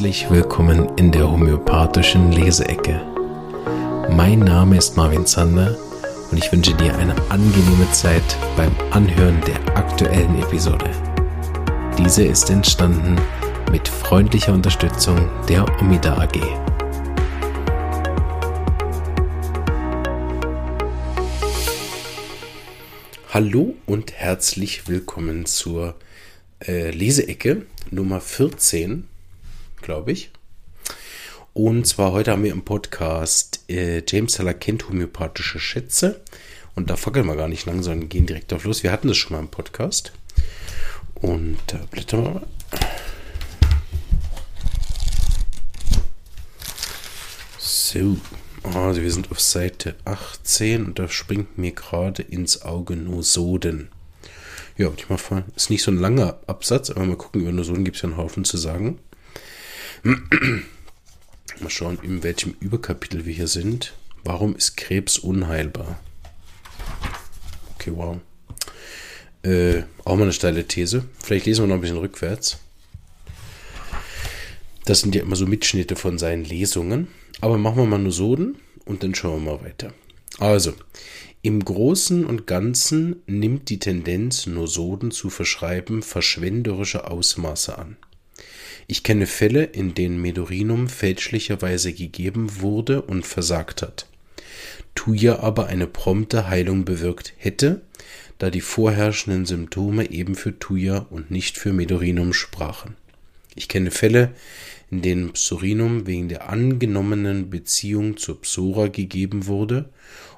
herzlich willkommen in der homöopathischen Leseecke. Mein Name ist Marvin Zander und ich wünsche dir eine angenehme Zeit beim Anhören der aktuellen Episode. Diese ist entstanden mit freundlicher Unterstützung der Omida AG. Hallo und herzlich willkommen zur äh, Leseecke Nummer 14, glaube ich. Und zwar heute haben wir im Podcast äh, James Teller kennt homöopathische Schätze. Und da fackeln wir gar nicht lang, sondern gehen direkt auf los. Wir hatten das schon mal im Podcast. Und da äh, blättern wir mal. So, also wir sind auf Seite 18 und da springt mir gerade ins Auge Nosoden. Ja, ich mal vor, ist nicht so ein langer Absatz, aber mal gucken, über Nosoden gibt es ja einen Haufen zu sagen. mal schauen, in welchem Überkapitel wir hier sind. Warum ist Krebs unheilbar? Okay, wow. Äh, auch mal eine steile These. Vielleicht lesen wir noch ein bisschen rückwärts. Das sind ja immer so Mitschnitte von seinen Lesungen. Aber machen wir mal Nosoden und dann schauen wir mal weiter. Also, im Großen und Ganzen nimmt die Tendenz, Nosoden zu verschreiben, verschwenderische Ausmaße an. Ich kenne Fälle, in denen Medorinum fälschlicherweise gegeben wurde und versagt hat. Thuja aber eine prompte Heilung bewirkt hätte, da die vorherrschenden Symptome eben für Thuja und nicht für Medorinum sprachen. Ich kenne Fälle, in denen Psorinum wegen der angenommenen Beziehung zur Psora gegeben wurde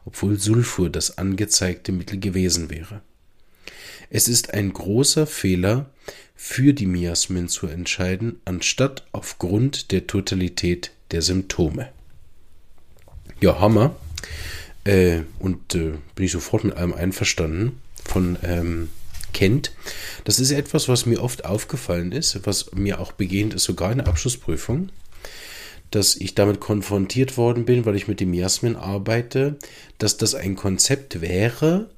obwohl Sulfur das angezeigte Mittel gewesen wäre. Es ist ein großer Fehler, für die Miasmen zu entscheiden, anstatt aufgrund der Totalität der Symptome. Ja, Hammer. Äh, und äh, bin ich sofort mit allem einverstanden von ähm, Kent. Das ist etwas, was mir oft aufgefallen ist, was mir auch begehend ist, sogar in der Abschlussprüfung dass ich damit konfrontiert worden bin, weil ich mit dem Jasmin arbeite, dass das ein Konzept wäre,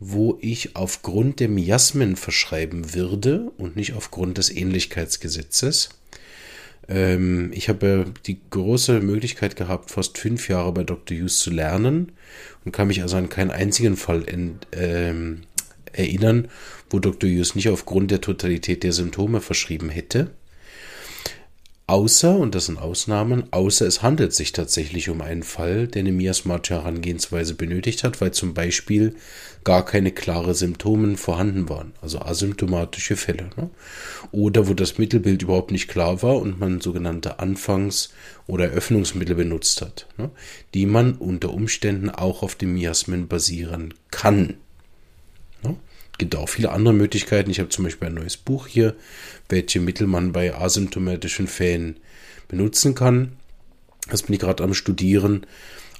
wo ich aufgrund dem Jasmin verschreiben würde und nicht aufgrund des Ähnlichkeitsgesetzes. Ähm, ich habe die große Möglichkeit gehabt, fast fünf Jahre bei Dr. Hughes zu lernen und kann mich also an keinen einzigen Fall in, ähm, erinnern, wo Dr. Hughes nicht aufgrund der Totalität der Symptome verschrieben hätte. Außer, und das sind Ausnahmen, außer es handelt sich tatsächlich um einen Fall, der eine miasmatische Herangehensweise benötigt hat, weil zum Beispiel gar keine klare Symptome vorhanden waren, also asymptomatische Fälle. Ne? Oder wo das Mittelbild überhaupt nicht klar war und man sogenannte Anfangs- oder Eröffnungsmittel benutzt hat, ne? die man unter Umständen auch auf dem Miasmen basieren kann. Gibt auch viele andere Möglichkeiten. Ich habe zum Beispiel ein neues Buch hier, welche Mittel man bei asymptomatischen Fällen benutzen kann. Das bin ich gerade am Studieren.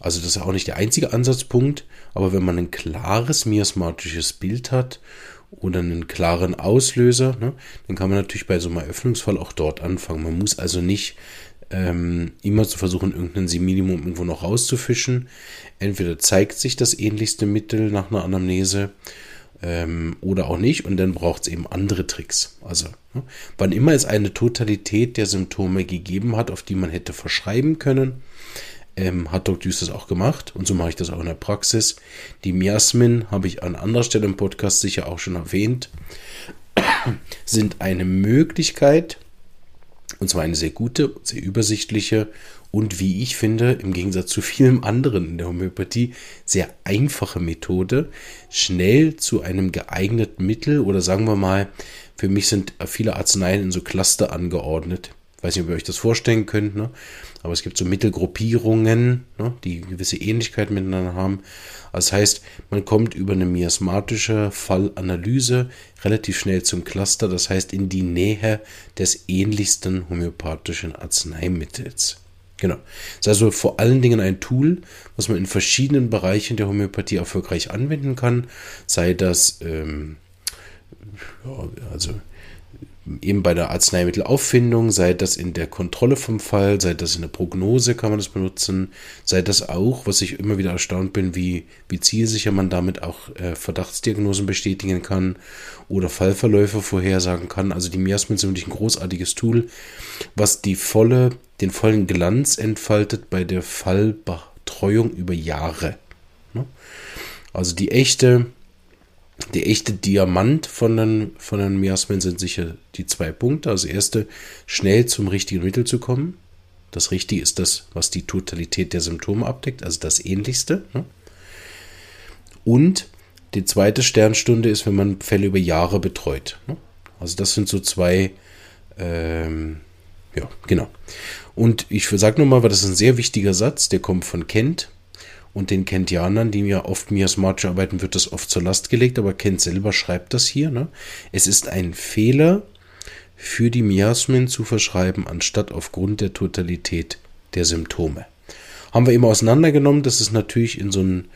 Also das ist auch nicht der einzige Ansatzpunkt, aber wenn man ein klares miasmatisches Bild hat oder einen klaren Auslöser, ne, dann kann man natürlich bei so einem Eröffnungsfall auch dort anfangen. Man muss also nicht ähm, immer zu versuchen, irgendein Minimum irgendwo noch rauszufischen. Entweder zeigt sich das ähnlichste Mittel nach einer Anamnese ähm, oder auch nicht. Und dann braucht es eben andere Tricks. Also, ne, wann immer es eine Totalität der Symptome gegeben hat, auf die man hätte verschreiben können, ähm, hat Dr. Düs das auch gemacht. Und so mache ich das auch in der Praxis. Die Miasmin habe ich an anderer Stelle im Podcast sicher auch schon erwähnt, sind eine Möglichkeit, und zwar eine sehr gute, sehr übersichtliche und wie ich finde, im Gegensatz zu vielen anderen in der Homöopathie, sehr einfache Methode, schnell zu einem geeigneten Mittel oder sagen wir mal, für mich sind viele Arzneien in so Cluster angeordnet. Ich weiß nicht, ob ihr euch das vorstellen könnt, ne? aber es gibt so Mittelgruppierungen, ne? die gewisse Ähnlichkeit miteinander haben. Das heißt, man kommt über eine miasmatische Fallanalyse relativ schnell zum Cluster, das heißt in die Nähe des ähnlichsten homöopathischen Arzneimittels. Genau. ist also vor allen Dingen ein Tool, was man in verschiedenen Bereichen der Homöopathie erfolgreich anwenden kann. Sei das, ähm, ja, also eben bei der Arzneimittelauffindung, sei das in der Kontrolle vom Fall, sei das in der Prognose kann man das benutzen, sei das auch, was ich immer wieder erstaunt bin, wie, wie zielsicher man damit auch äh, Verdachtsdiagnosen bestätigen kann oder Fallverläufe vorhersagen kann. Also die Miasmen sind wirklich ein großartiges Tool, was die volle, den vollen Glanz entfaltet bei der Fallbetreuung über Jahre. Ne? Also die echte der echte Diamant von den, von den Miasmen sind sicher die zwei Punkte. Also erste, schnell zum richtigen Mittel zu kommen. Das Richtige ist das, was die Totalität der Symptome abdeckt, also das Ähnlichste. Ne? Und die zweite Sternstunde ist, wenn man Fälle über Jahre betreut. Ne? Also das sind so zwei, ähm, ja, genau. Und ich sage nochmal, weil das ist ein sehr wichtiger Satz, der kommt von Kent und den Kentianern, die ja oft Miasmatische arbeiten, wird das oft zur Last gelegt, aber Kent selber schreibt das hier. Ne? Es ist ein Fehler, für die Miasmen zu verschreiben, anstatt aufgrund der Totalität der Symptome. Haben wir eben auseinandergenommen, das ist natürlich in so einem,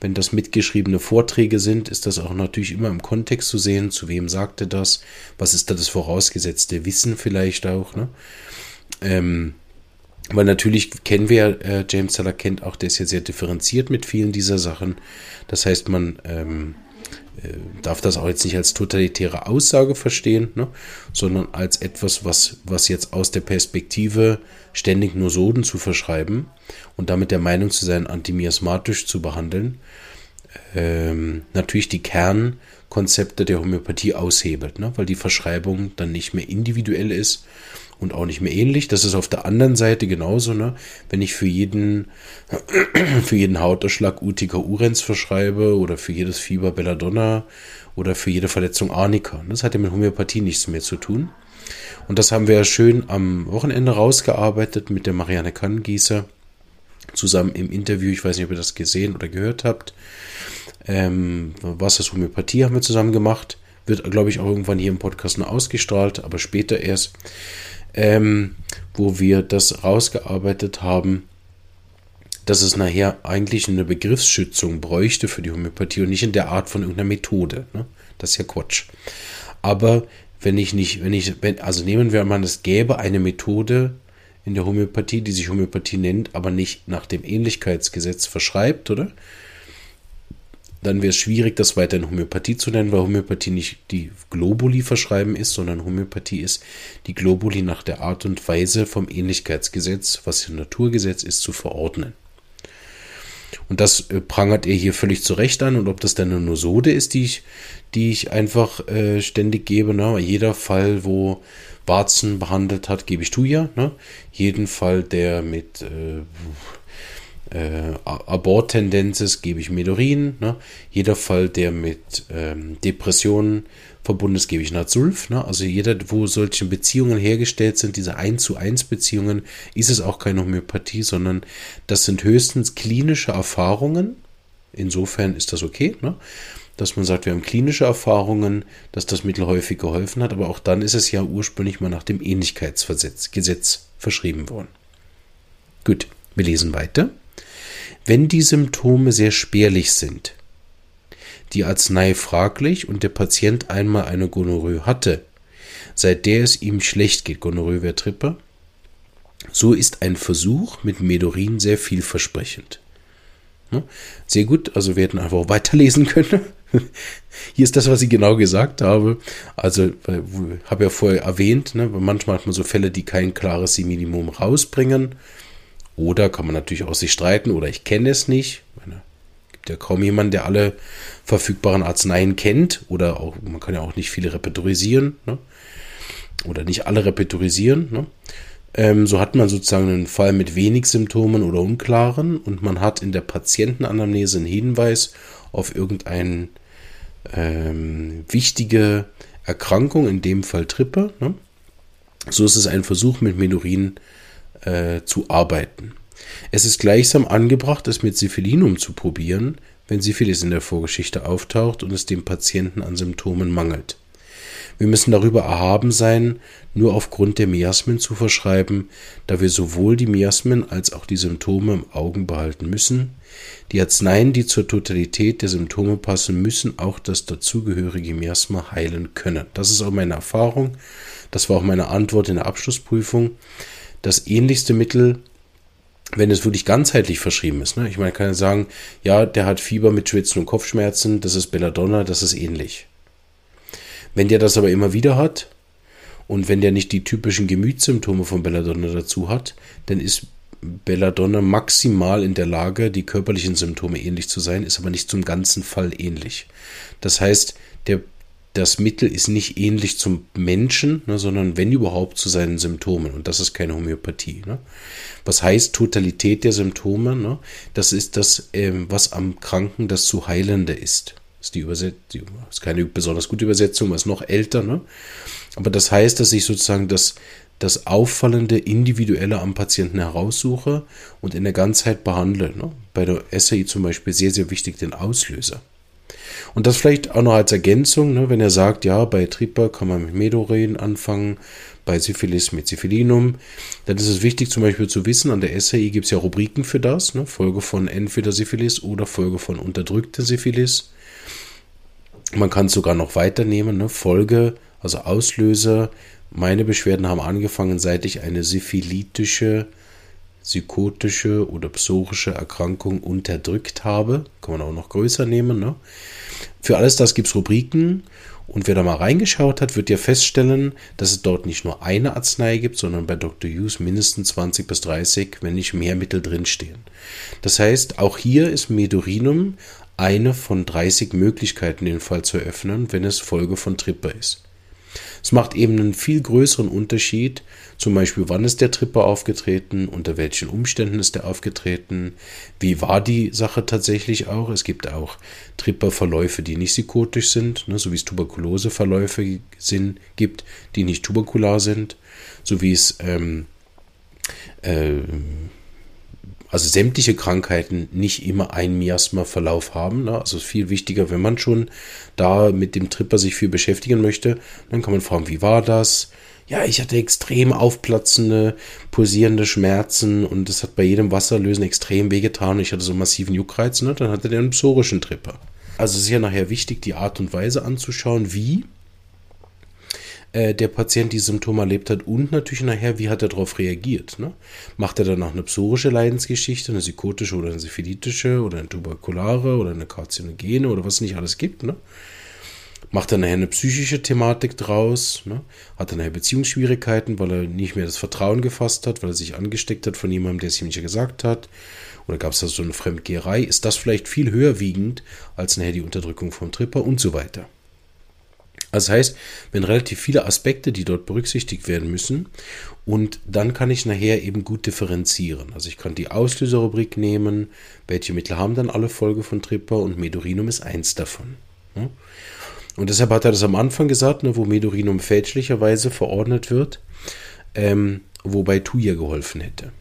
wenn das mitgeschriebene Vorträge sind, ist das auch natürlich immer im Kontext zu sehen, zu wem sagte das, was ist da das vorausgesetzte Wissen vielleicht auch. Ne? Ähm, weil natürlich kennen wir, äh, James Seller kennt auch, der ist ja sehr differenziert mit vielen dieser Sachen. Das heißt, man ähm, äh, darf das auch jetzt nicht als totalitäre Aussage verstehen, ne, sondern als etwas, was, was jetzt aus der Perspektive ständig nur Soden zu verschreiben und damit der Meinung zu sein, antimiasmatisch zu behandeln, ähm, natürlich die Kernkonzepte der Homöopathie aushebelt, ne, weil die Verschreibung dann nicht mehr individuell ist, und auch nicht mehr ähnlich. Das ist auf der anderen Seite genauso, ne? Wenn ich für jeden, für jeden Hauterschlag Utica urens verschreibe oder für jedes Fieber Belladonna oder für jede Verletzung Arnika. Das hat ja mit Homöopathie nichts mehr zu tun. Und das haben wir ja schön am Wochenende rausgearbeitet mit der Marianne Kannengießer zusammen im Interview. Ich weiß nicht, ob ihr das gesehen oder gehört habt. Ähm, was ist Homöopathie haben wir zusammen gemacht. Wird, glaube ich, auch irgendwann hier im Podcast noch ausgestrahlt, aber später erst ähm, wo wir das rausgearbeitet haben, dass es nachher eigentlich eine Begriffsschützung bräuchte für die Homöopathie und nicht in der Art von irgendeiner Methode. Ne? Das ist ja Quatsch. Aber wenn ich nicht, wenn ich, wenn, also nehmen wir mal, es gäbe eine Methode in der Homöopathie, die sich Homöopathie nennt, aber nicht nach dem Ähnlichkeitsgesetz verschreibt, oder? Dann wäre es schwierig, das weiterhin Homöopathie zu nennen, weil Homöopathie nicht die Globuli verschreiben ist, sondern Homöopathie ist die Globuli nach der Art und Weise vom Ähnlichkeitsgesetz, was ein Naturgesetz ist, zu verordnen. Und das äh, prangert er hier völlig zurecht an. Und ob das dann eine Sode ist, die ich, die ich einfach äh, ständig gebe, ne? jeder Fall, wo Warzen behandelt hat, gebe ich Tuja. Ne? Jeden Fall, der mit äh, äh, ist, gebe ich Medorin. Ne? Jeder Fall, der mit ähm, Depressionen verbunden ist, gebe ich Nazulf. Ne? Also jeder, wo solche Beziehungen hergestellt sind, diese 1 zu 1 Beziehungen, ist es auch keine Homöopathie, sondern das sind höchstens klinische Erfahrungen. Insofern ist das okay, ne? dass man sagt, wir haben klinische Erfahrungen, dass das Mittel häufig geholfen hat, aber auch dann ist es ja ursprünglich mal nach dem Ähnlichkeitsgesetz verschrieben worden. Gut, wir lesen weiter. Wenn die Symptome sehr spärlich sind, die Arznei fraglich und der Patient einmal eine Gonorrhoe hatte, seit der es ihm schlecht geht, Gonorrhoe wäre Tripper, so ist ein Versuch mit Medorin sehr vielversprechend. Sehr gut, also wir hätten einfach weiterlesen können. Hier ist das, was ich genau gesagt habe. Also, habe ja vorher erwähnt, ne, manchmal hat man so Fälle, die kein klares Minimum rausbringen. Oder kann man natürlich auch sich streiten oder ich kenne es nicht. Es gibt ja kaum jemanden, der alle verfügbaren Arzneien kennt. Oder auch, man kann ja auch nicht viele repertorisieren. Ne? Oder nicht alle repertorisieren. Ne? Ähm, so hat man sozusagen einen Fall mit wenig Symptomen oder unklaren und man hat in der Patientenanamnese einen Hinweis auf irgendeine ähm, wichtige Erkrankung, in dem Fall Trippe. Ne? So ist es ein Versuch mit Menurin äh, zu arbeiten. Es ist gleichsam angebracht, es mit Syphilinum zu probieren, wenn Syphilis in der Vorgeschichte auftaucht und es dem Patienten an Symptomen mangelt. Wir müssen darüber erhaben sein, nur aufgrund der Miasmen zu verschreiben, da wir sowohl die Miasmen als auch die Symptome im Augen behalten müssen. Die Arzneien, die zur Totalität der Symptome passen, müssen auch das dazugehörige Miasma heilen können. Das ist auch meine Erfahrung. Das war auch meine Antwort in der Abschlussprüfung. Das ähnlichste Mittel wenn es wirklich ganzheitlich verschrieben ist. Ne? Ich meine, kann ja sagen, ja, der hat Fieber mit Schwitzen und Kopfschmerzen, das ist Belladonna, das ist ähnlich. Wenn der das aber immer wieder hat und wenn der nicht die typischen Gemütssymptome von Belladonna dazu hat, dann ist Belladonna maximal in der Lage, die körperlichen Symptome ähnlich zu sein, ist aber nicht zum ganzen Fall ähnlich. Das heißt, der das Mittel ist nicht ähnlich zum Menschen, ne, sondern wenn überhaupt zu seinen Symptomen. Und das ist keine Homöopathie. Ne. Was heißt Totalität der Symptome? Ne? Das ist das, ähm, was am Kranken das zu Heilende ist. Ist, die Überset ist keine besonders gute Übersetzung, was noch älter. Ne? Aber das heißt, dass ich sozusagen das, das Auffallende, Individuelle am Patienten heraussuche und in der Ganzheit behandle. Ne? Bei der SAI zum Beispiel sehr, sehr wichtig den Auslöser. Und das vielleicht auch noch als Ergänzung, ne, wenn er sagt, ja, bei Tripper kann man mit Medoren anfangen, bei Syphilis mit Syphilinum, dann ist es wichtig zum Beispiel zu wissen, an der SAI gibt es ja Rubriken für das, ne, Folge von entweder Syphilis oder Folge von unterdrückter Syphilis. Man kann es sogar noch weiternehmen, ne, Folge, also Auslöser. Meine Beschwerden haben angefangen, seit ich eine syphilitische psychotische oder psorische Erkrankung unterdrückt habe. Kann man auch noch größer nehmen. Ne? Für alles das gibt es Rubriken. Und wer da mal reingeschaut hat, wird ja feststellen, dass es dort nicht nur eine Arznei gibt, sondern bei Dr. Hughes mindestens 20 bis 30, wenn nicht mehr Mittel drinstehen. Das heißt, auch hier ist Medurinum eine von 30 Möglichkeiten, den Fall zu eröffnen, wenn es Folge von Tripper ist. Es macht eben einen viel größeren Unterschied, zum Beispiel, wann ist der Tripper aufgetreten, unter welchen Umständen ist er aufgetreten, wie war die Sache tatsächlich auch. Es gibt auch Tripperverläufe, die nicht psychotisch sind, ne, so wie es Tuberkuloseverläufe sind, gibt, die nicht tuberkular sind, so wie es ähm, äh, also sämtliche Krankheiten nicht immer einen Miasma-Verlauf haben. Ne? Also viel wichtiger, wenn man schon da mit dem Tripper sich viel beschäftigen möchte, dann kann man fragen, wie war das? Ja, ich hatte extrem aufplatzende, pulsierende Schmerzen und das hat bei jedem Wasserlösen extrem wehgetan. Ich hatte so massiven Juckreiz, ne? dann hatte der einen psorischen Tripper. Also es ist ja nachher wichtig, die Art und Weise anzuschauen, wie äh, der Patient die Symptome erlebt hat und natürlich nachher, wie hat er darauf reagiert. Ne? Macht er danach eine psorische Leidensgeschichte, eine psychotische oder eine syphilitische oder eine tuberkulare oder eine karzinogene oder was nicht alles gibt. Ne? Macht er nachher eine psychische Thematik draus? Ne? Hat er nachher Beziehungsschwierigkeiten, weil er nicht mehr das Vertrauen gefasst hat, weil er sich angesteckt hat von jemandem, der es ihm nicht gesagt hat? Oder gab es da so eine Fremdgeherei? Ist das vielleicht viel höher wiegend als nachher die Unterdrückung vom Tripper und so weiter? Das heißt, wenn relativ viele Aspekte, die dort berücksichtigt werden müssen, und dann kann ich nachher eben gut differenzieren. Also ich kann die Auslöserrubrik nehmen, welche Mittel haben dann alle Folge von Tripper und Medurinum ist eins davon. Und deshalb hat er das am Anfang gesagt, ne, wo Medurinum fälschlicherweise verordnet wird, ähm, wobei Tuya geholfen hätte.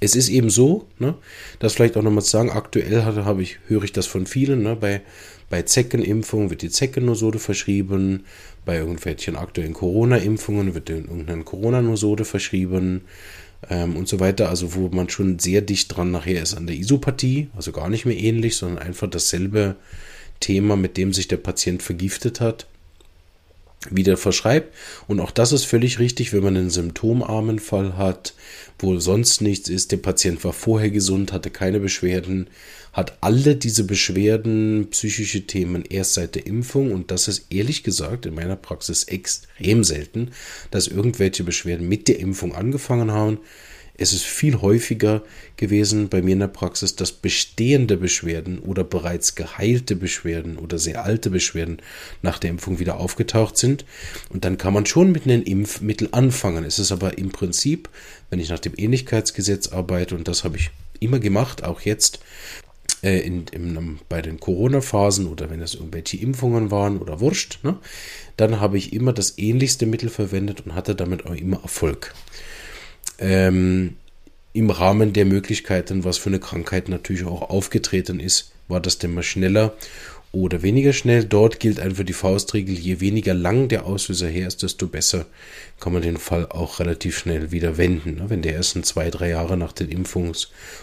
Es ist eben so, ne, das vielleicht auch nochmal zu sagen, aktuell habe ich, höre ich das von vielen, ne, bei bei Zeckenimpfungen wird die Zeckennosode verschrieben. Bei irgendwelchen aktuellen Corona-Impfungen wird irgendeine Corona-Nosode verschrieben. Ähm, und so weiter. Also, wo man schon sehr dicht dran nachher ist an der Isopathie. Also gar nicht mehr ähnlich, sondern einfach dasselbe Thema, mit dem sich der Patient vergiftet hat wieder verschreibt. Und auch das ist völlig richtig, wenn man einen symptomarmen Fall hat, wo sonst nichts ist. Der Patient war vorher gesund, hatte keine Beschwerden, hat alle diese Beschwerden, psychische Themen erst seit der Impfung. Und das ist ehrlich gesagt in meiner Praxis extrem selten, dass irgendwelche Beschwerden mit der Impfung angefangen haben. Es ist viel häufiger gewesen bei mir in der Praxis, dass bestehende Beschwerden oder bereits geheilte Beschwerden oder sehr alte Beschwerden nach der Impfung wieder aufgetaucht sind. Und dann kann man schon mit einem Impfmittel anfangen. Es ist aber im Prinzip, wenn ich nach dem Ähnlichkeitsgesetz arbeite, und das habe ich immer gemacht, auch jetzt, äh, in, in, bei den Corona-Phasen oder wenn es irgendwelche Impfungen waren oder wurscht, ne, dann habe ich immer das ähnlichste Mittel verwendet und hatte damit auch immer Erfolg ähm, im Rahmen der Möglichkeiten, was für eine Krankheit natürlich auch aufgetreten ist, war das dann mal schneller oder weniger schnell. Dort gilt einfach die Faustregel, je weniger lang der Auslöser her ist, desto besser kann man den Fall auch relativ schnell wieder wenden. Ne? Wenn der erst in zwei, drei Jahre nach den Impfungen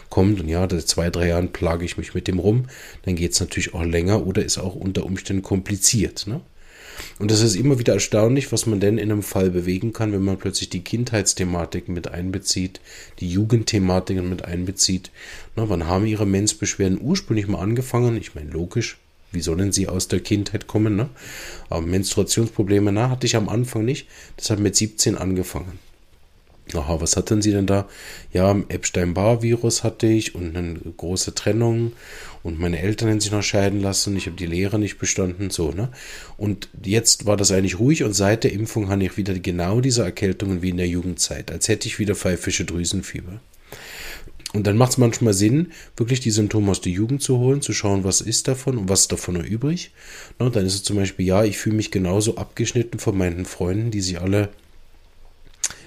kommt und ja, seit zwei, drei Jahren plage ich mich mit dem rum, dann geht es natürlich auch länger oder ist auch unter Umständen kompliziert. Ne? Und das ist immer wieder erstaunlich, was man denn in einem Fall bewegen kann, wenn man plötzlich die Kindheitsthematiken mit einbezieht, die Jugendthematiken mit einbezieht. Na, wann haben ihre Menzbeschwerden ursprünglich mal angefangen? Ich meine, logisch, wie sollen sie aus der Kindheit kommen? Ne? Aber Menstruationsprobleme, na, hatte ich am Anfang nicht. Das hat mit 17 angefangen. Aha, was hatten sie denn da? Ja, Epstein-Barr-Virus hatte ich und eine große Trennung und meine Eltern haben sich noch scheiden lassen. Ich habe die Lehre nicht bestanden, so, ne? Und jetzt war das eigentlich ruhig und seit der Impfung habe ich wieder genau diese Erkältungen wie in der Jugendzeit, als hätte ich wieder pfeifische Drüsenfieber. Und dann macht es manchmal Sinn, wirklich die Symptome aus der Jugend zu holen, zu schauen, was ist davon und was ist davon noch übrig. Und dann ist es zum Beispiel, ja, ich fühle mich genauso abgeschnitten von meinen Freunden, die sich alle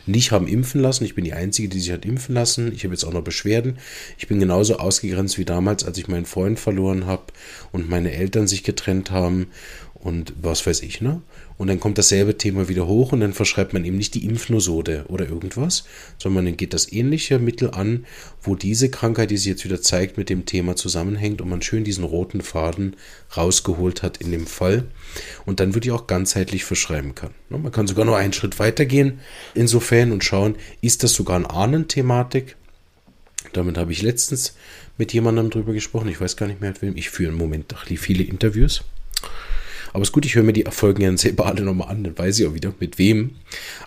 nicht haben impfen lassen. Ich bin die Einzige, die sich hat impfen lassen. Ich habe jetzt auch noch Beschwerden. Ich bin genauso ausgegrenzt wie damals, als ich meinen Freund verloren habe und meine Eltern sich getrennt haben und was weiß ich, ne? Und dann kommt dasselbe Thema wieder hoch und dann verschreibt man eben nicht die Impfnosode oder irgendwas, sondern dann geht das ähnliche Mittel an, wo diese Krankheit, die sich jetzt wieder zeigt, mit dem Thema zusammenhängt und man schön diesen roten Faden rausgeholt hat in dem Fall und dann würde ich auch ganzheitlich verschreiben kann. Ne, man kann sogar noch einen Schritt weiter gehen insofern und schauen, ist das sogar eine Ahnenthematik? Damit habe ich letztens mit jemandem drüber gesprochen. Ich weiß gar nicht mehr mit wem. Ich führe im Moment viele Interviews. Aber es ist gut, ich höre mir die Folgen ja selber alle nochmal an, dann weiß ich auch wieder mit wem.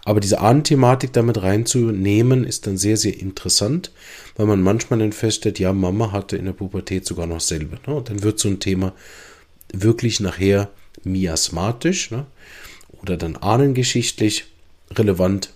Aber diese Ahnenthematik damit reinzunehmen, ist dann sehr, sehr interessant, weil man manchmal dann feststellt, ja, Mama hatte in der Pubertät sogar noch selber. Ne? Und dann wird so ein Thema wirklich nachher miasmatisch ne? oder dann ahnengeschichtlich relevant.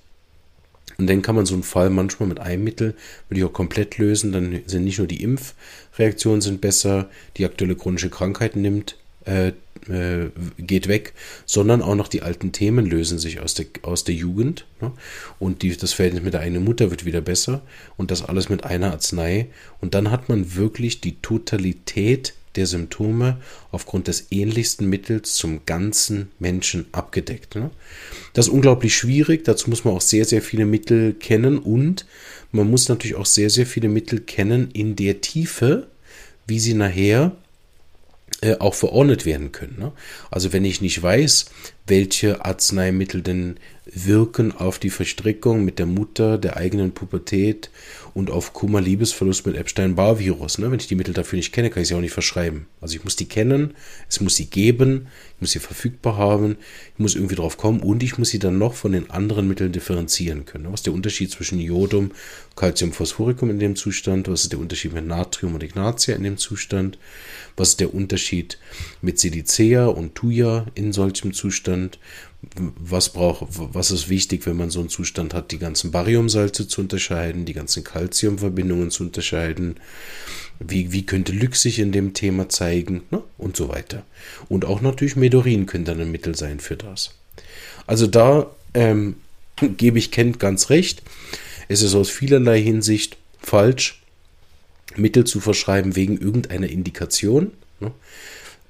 Und dann kann man so einen Fall manchmal mit einem Mittel, würde ich auch komplett lösen. Dann sind nicht nur die Impfreaktionen sind besser, die aktuelle chronische Krankheit nimmt äh, äh, geht weg, sondern auch noch die alten Themen lösen sich aus der, aus der Jugend. Ne? Und die, das Verhältnis mit der eigenen Mutter wird wieder besser und das alles mit einer Arznei. Und dann hat man wirklich die Totalität der Symptome aufgrund des ähnlichsten Mittels zum ganzen Menschen abgedeckt. Ne? Das ist unglaublich schwierig, dazu muss man auch sehr, sehr viele Mittel kennen und man muss natürlich auch sehr, sehr viele Mittel kennen in der Tiefe, wie sie nachher auch verordnet werden können. Ne? Also wenn ich nicht weiß, welche Arzneimittel denn wirken auf die Verstrickung mit der Mutter, der eigenen Pubertät und auf Kummer, Liebesverlust mit Epstein-Barr-Virus. Ne? Wenn ich die Mittel dafür nicht kenne, kann ich sie auch nicht verschreiben. Also ich muss die kennen, es muss sie geben, ich muss sie verfügbar haben, ich muss irgendwie drauf kommen und ich muss sie dann noch von den anderen Mitteln differenzieren können. Was ist der Unterschied zwischen Iodum, Calcium, Phosphoricum in dem Zustand? Was ist der Unterschied mit Natrium und Ignatia in dem Zustand? Was ist der Unterschied mit Silicea und Thuja in solchem Zustand? Was braucht, was ist wichtig, wenn man so einen Zustand hat, die ganzen Bariumsalze zu unterscheiden, die ganzen Calciumverbindungen zu unterscheiden, wie, wie könnte Lück sich in dem Thema zeigen ne? und so weiter. Und auch natürlich Medorin könnte ein Mittel sein für das. Also da ähm, gebe ich Kent ganz recht. Es ist aus vielerlei Hinsicht falsch, Mittel zu verschreiben wegen irgendeiner Indikation. Ne?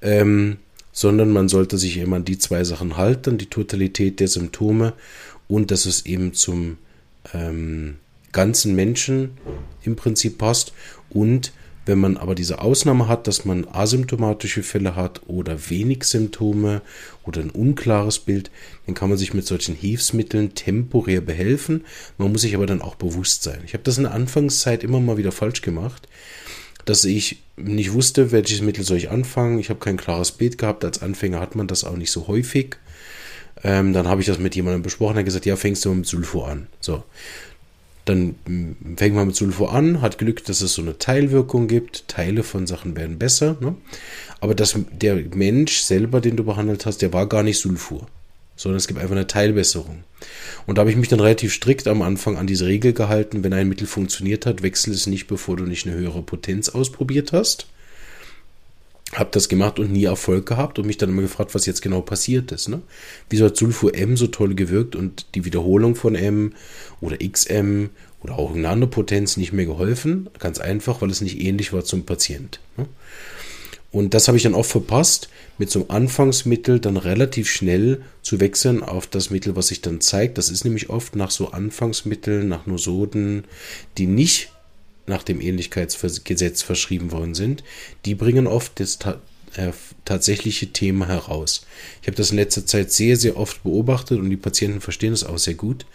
Ähm, sondern man sollte sich immer an die zwei Sachen halten, die Totalität der Symptome und dass es eben zum ähm, ganzen Menschen im Prinzip passt und wenn man aber diese Ausnahme hat, dass man asymptomatische Fälle hat oder wenig Symptome oder ein unklares Bild, dann kann man sich mit solchen Hilfsmitteln temporär behelfen. Man muss sich aber dann auch bewusst sein. Ich habe das in der Anfangszeit immer mal wieder falsch gemacht dass ich nicht wusste, welches Mittel soll ich anfangen. Ich habe kein klares Bild gehabt. Als Anfänger hat man das auch nicht so häufig. Ähm, dann habe ich das mit jemandem besprochen. Er hat gesagt, ja, fängst du mit Sulfur an. So. Dann mm, fängt man mit Sulfur an, hat Glück, dass es so eine Teilwirkung gibt. Teile von Sachen werden besser. Ne? Aber das, der Mensch selber, den du behandelt hast, der war gar nicht Sulfur sondern es gibt einfach eine Teilbesserung. Und da habe ich mich dann relativ strikt am Anfang an diese Regel gehalten, wenn ein Mittel funktioniert hat, wechsel es nicht, bevor du nicht eine höhere Potenz ausprobiert hast. Habe das gemacht und nie Erfolg gehabt und mich dann immer gefragt, was jetzt genau passiert ist. Ne? Wieso hat Sulfur M so toll gewirkt und die Wiederholung von M oder XM oder auch eine andere Potenz nicht mehr geholfen? Ganz einfach, weil es nicht ähnlich war zum Patient. Ne? Und das habe ich dann oft verpasst, mit so einem Anfangsmittel dann relativ schnell zu wechseln auf das Mittel, was sich dann zeigt. Das ist nämlich oft nach so Anfangsmitteln, nach Nosoden, die nicht nach dem Ähnlichkeitsgesetz verschrieben worden sind. Die bringen oft das äh, tatsächliche Thema heraus. Ich habe das in letzter Zeit sehr, sehr oft beobachtet und die Patienten verstehen das auch sehr gut.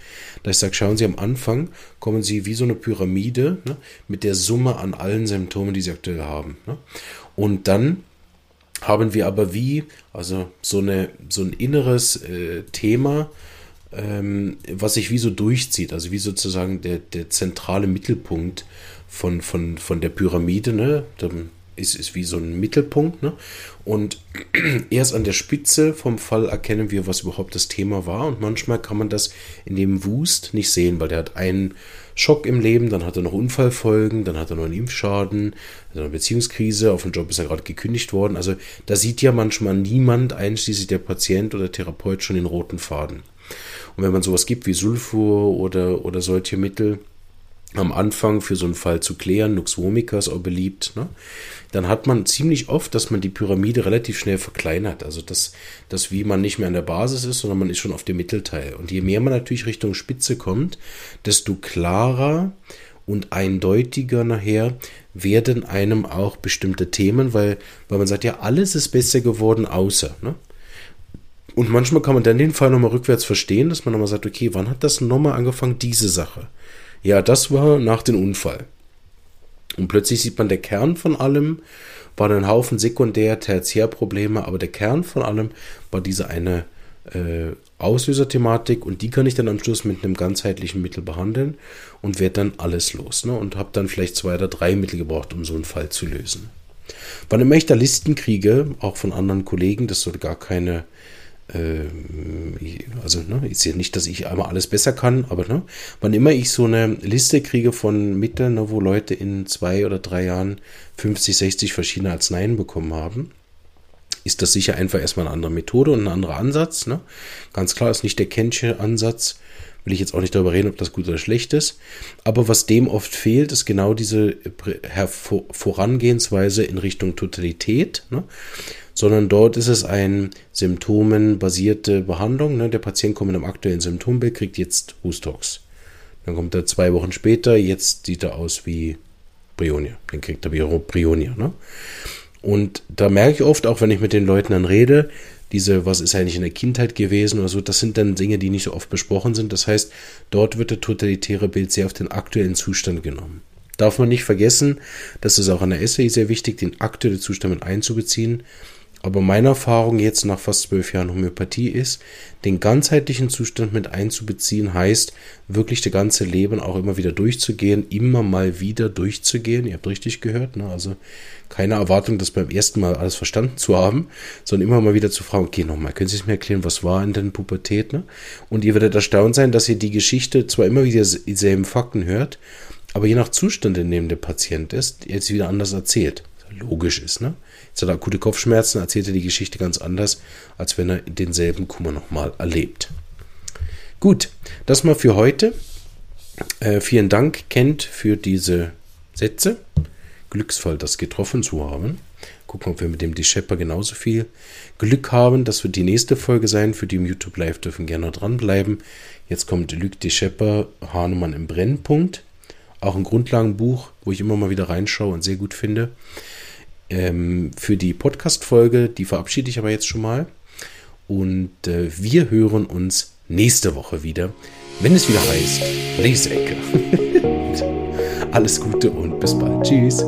Da ich sage, schauen Sie am Anfang, kommen Sie wie so eine Pyramide ne, mit der Summe an allen Symptomen, die Sie aktuell haben. Ne? Und dann haben wir aber wie, also so, eine, so ein inneres äh, Thema, ähm, was sich wie so durchzieht, also wie sozusagen der, der zentrale Mittelpunkt von, von, von der Pyramide, ne? Ist, ist wie so ein Mittelpunkt. Ne? Und erst an der Spitze vom Fall erkennen wir, was überhaupt das Thema war. Und manchmal kann man das in dem Wust nicht sehen, weil der hat einen Schock im Leben, dann hat er noch Unfallfolgen, dann hat er noch einen Impfschaden, eine Beziehungskrise, auf dem Job ist er gerade gekündigt worden. Also da sieht ja manchmal niemand, einschließlich der Patient oder Therapeut, schon den roten Faden. Und wenn man sowas gibt wie Sulfur oder, oder solche Mittel, am Anfang für so einen Fall zu klären, Nux vomica ist auch beliebt, ne? dann hat man ziemlich oft, dass man die Pyramide relativ schnell verkleinert. Also dass, dass wie man nicht mehr an der Basis ist, sondern man ist schon auf dem Mittelteil. Und je mehr man natürlich Richtung Spitze kommt, desto klarer und eindeutiger nachher werden einem auch bestimmte Themen, weil, weil man sagt, ja, alles ist besser geworden, außer. Ne? Und manchmal kann man dann den Fall nochmal rückwärts verstehen, dass man nochmal sagt, okay, wann hat das nochmal angefangen, diese Sache? Ja, das war nach dem Unfall. Und plötzlich sieht man, der Kern von allem war ein Haufen Sekundär-, Tertiärprobleme, aber der Kern von allem war diese eine äh, Auslöserthematik und die kann ich dann am Schluss mit einem ganzheitlichen Mittel behandeln und werde dann alles los. Ne? Und habe dann vielleicht zwei oder drei Mittel gebraucht, um so einen Fall zu lösen. Wann immer ich da Listen kriege, auch von anderen Kollegen, das soll gar keine also ne, ich sehe nicht, dass ich einmal alles besser kann, aber ne, wann immer ich so eine Liste kriege von Mitteln, ne, wo Leute in zwei oder drei Jahren 50, 60 verschiedene Arzneien bekommen haben, ist das sicher einfach erstmal eine andere Methode und ein anderer Ansatz. Ne? Ganz klar ist nicht der Kensche Ansatz, will ich jetzt auch nicht darüber reden, ob das gut oder schlecht ist. Aber was dem oft fehlt, ist genau diese Vorangehensweise in Richtung Totalität. Ne? Sondern dort ist es eine symptomenbasierte Behandlung. Ne? Der Patient kommt mit einem aktuellen Symptombild, kriegt jetzt Hustox. Dann kommt er zwei Wochen später, jetzt sieht er aus wie Brionia. Dann kriegt er wieder Brionia. Ne? Und da merke ich oft, auch wenn ich mit den Leuten dann rede, diese, was ist eigentlich in der Kindheit gewesen oder so, das sind dann Dinge, die nicht so oft besprochen sind. Das heißt, dort wird der totalitäre Bild sehr auf den aktuellen Zustand genommen. Darf man nicht vergessen, das ist auch an der Essay sehr wichtig, den aktuellen Zustand mit einzubeziehen. Aber meine Erfahrung jetzt nach fast zwölf Jahren Homöopathie ist, den ganzheitlichen Zustand mit einzubeziehen, heißt wirklich das ganze Leben auch immer wieder durchzugehen, immer mal wieder durchzugehen. Ihr habt richtig gehört, ne? also keine Erwartung, das beim ersten Mal alles verstanden zu haben, sondern immer mal wieder zu fragen, okay, nochmal, können Sie es mir erklären, was war in der Pubertät? Ne? Und ihr werdet erstaunt sein, dass ihr die Geschichte zwar immer wieder dieselben Fakten hört, aber je nach Zustand, in dem der Patient ist, jetzt wieder anders erzählt. Logisch ist, ne? Jetzt hat er akute Kopfschmerzen, erzählt er die Geschichte ganz anders, als wenn er denselben Kummer nochmal erlebt. Gut, das mal für heute. Äh, vielen Dank, Kent, für diese Sätze. Glücksfall, das getroffen zu haben. Gucken, ob wir mit dem Deschepper genauso viel Glück haben. Das wird die nächste Folge sein. Für die im YouTube Live dürfen gerne dranbleiben. Jetzt kommt Luc Deschepper, Hahnemann im Brennpunkt. Auch ein Grundlagenbuch, wo ich immer mal wieder reinschaue und sehr gut finde ähm, für die Podcast-Folge. Die verabschiede ich aber jetzt schon mal. Und äh, wir hören uns nächste Woche wieder, wenn es wieder heißt Leseecke. Alles Gute und bis bald. Tschüss.